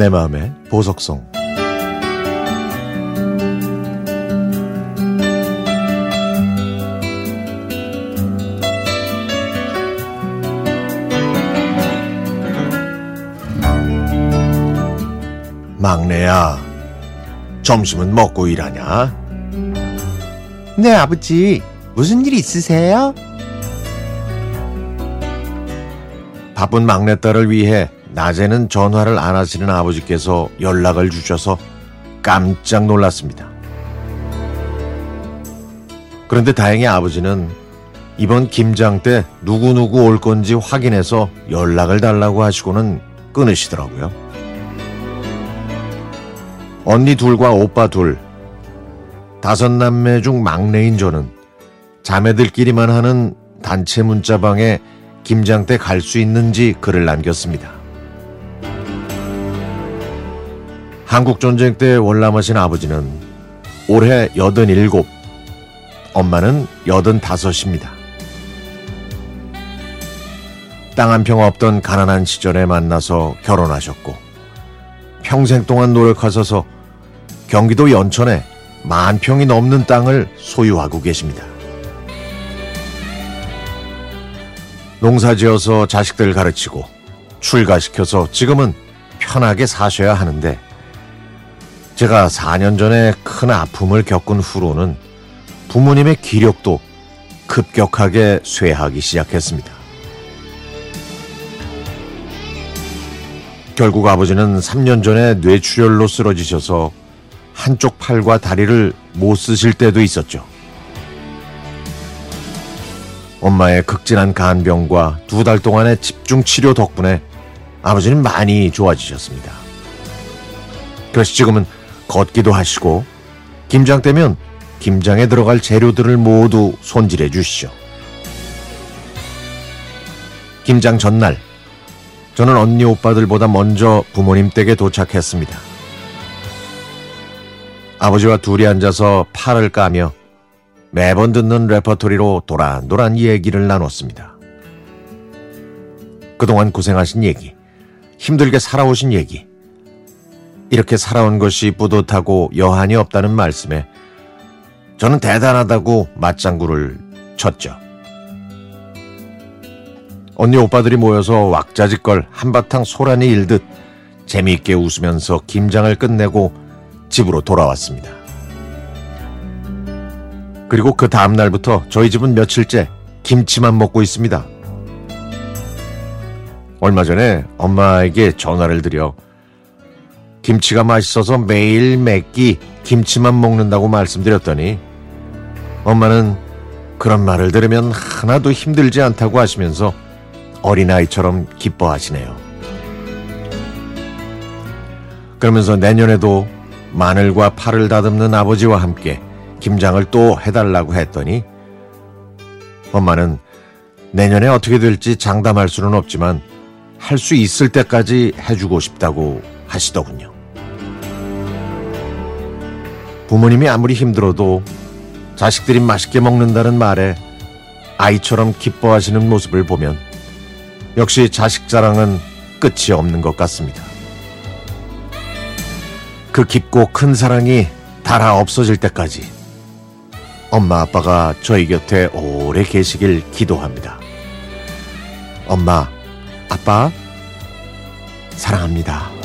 내 마음의 보석성 막내야 점심은 먹고 일하냐? 네, 아버지. 무슨 일 있으세요? 바쁜 막내딸을 위해 낮에는 전화를 안 하시는 아버지께서 연락을 주셔서 깜짝 놀랐습니다. 그런데 다행히 아버지는 이번 김장 때 누구누구 올 건지 확인해서 연락을 달라고 하시고는 끊으시더라고요. 언니 둘과 오빠 둘, 다섯 남매 중 막내인 저는 자매들끼리만 하는 단체 문자방에 김장 때 갈 수 있는지 글을 남겼습니다. 한국 전쟁 때 월남하신 아버지는 올해 87, 엄마는 85입니다. 땅 한 평 없던 가난한 시절에 만나서 결혼하셨고 평생 동안 노력하셔서 경기도 연천에 만 평이 넘는 땅을 소유하고 계십니다. 농사 지어서 자식들 가르치고 출가시켜서 지금은 편하게 사셔야 하는데 제가 4년 전에 큰 아픔을 겪은 후로는 부모님의 기력도 급격하게 쇠하기 시작했습니다. 결국 아버지는 3년 전에 뇌출혈로 쓰러지셔서 한쪽 팔과 다리를 못 쓰실 때도 있었죠. 엄마의 극진한 간병과 두 달 동안의 집중 치료 덕분에 아버지는 많이 좋아지셨습니다. 그래서 지금은 걷기도 하시고 김장 때면 김장에 들어갈 재료들을 모두 손질해 주시죠. 김장 전날 저는 언니 오빠들보다 먼저 부모님 댁에 도착했습니다. 아버지와 둘이 앉아서 팔을 까며 매번 듣는 레퍼토리로 도란도란 얘기를 나눴습니다. 그동안 고생하신 얘기, 힘들게 살아오신 얘기, 이렇게 살아온 것이 뿌듯하고 여한이 없다는 말씀에 저는 대단하다고 맞장구를 쳤죠. 언니 오빠들이 모여서 왁자지껄 한바탕 소란이 일듯 재미있게 웃으면서 김장을 끝내고 집으로 돌아왔습니다. 그리고 그 다음 날부터 저희 집은 며칠째 김치만 먹고 있습니다. 얼마 전에 엄마에게 전화를 드려 김치가 맛있어서 매일 맵기 김치만 먹는다고 말씀드렸더니 엄마는 그런 말을 들으면 하나도 힘들지 않다고 하시면서 어린아이처럼 기뻐하시네요. 그러면서 내년에도 마늘과 파를 다듬는 아버지와 함께 김장을 또 해달라고 했더니 엄마는 내년에 어떻게 될지 장담할 수는 없지만 할 수 있을 때까지 해주고 싶다고 하시더군요. 부모님이 아무리 힘들어도 자식들이 맛있게 먹는다는 말에 아이처럼 기뻐하시는 모습을 보면 역시 자식 자랑은 끝이 없는 것 같습니다. 그 깊고 큰 사랑이 달아 없어질 때까지 엄마 아빠가 저희 곁에 오래 계시길 기도합니다. 엄마, 아빠, 사랑합니다.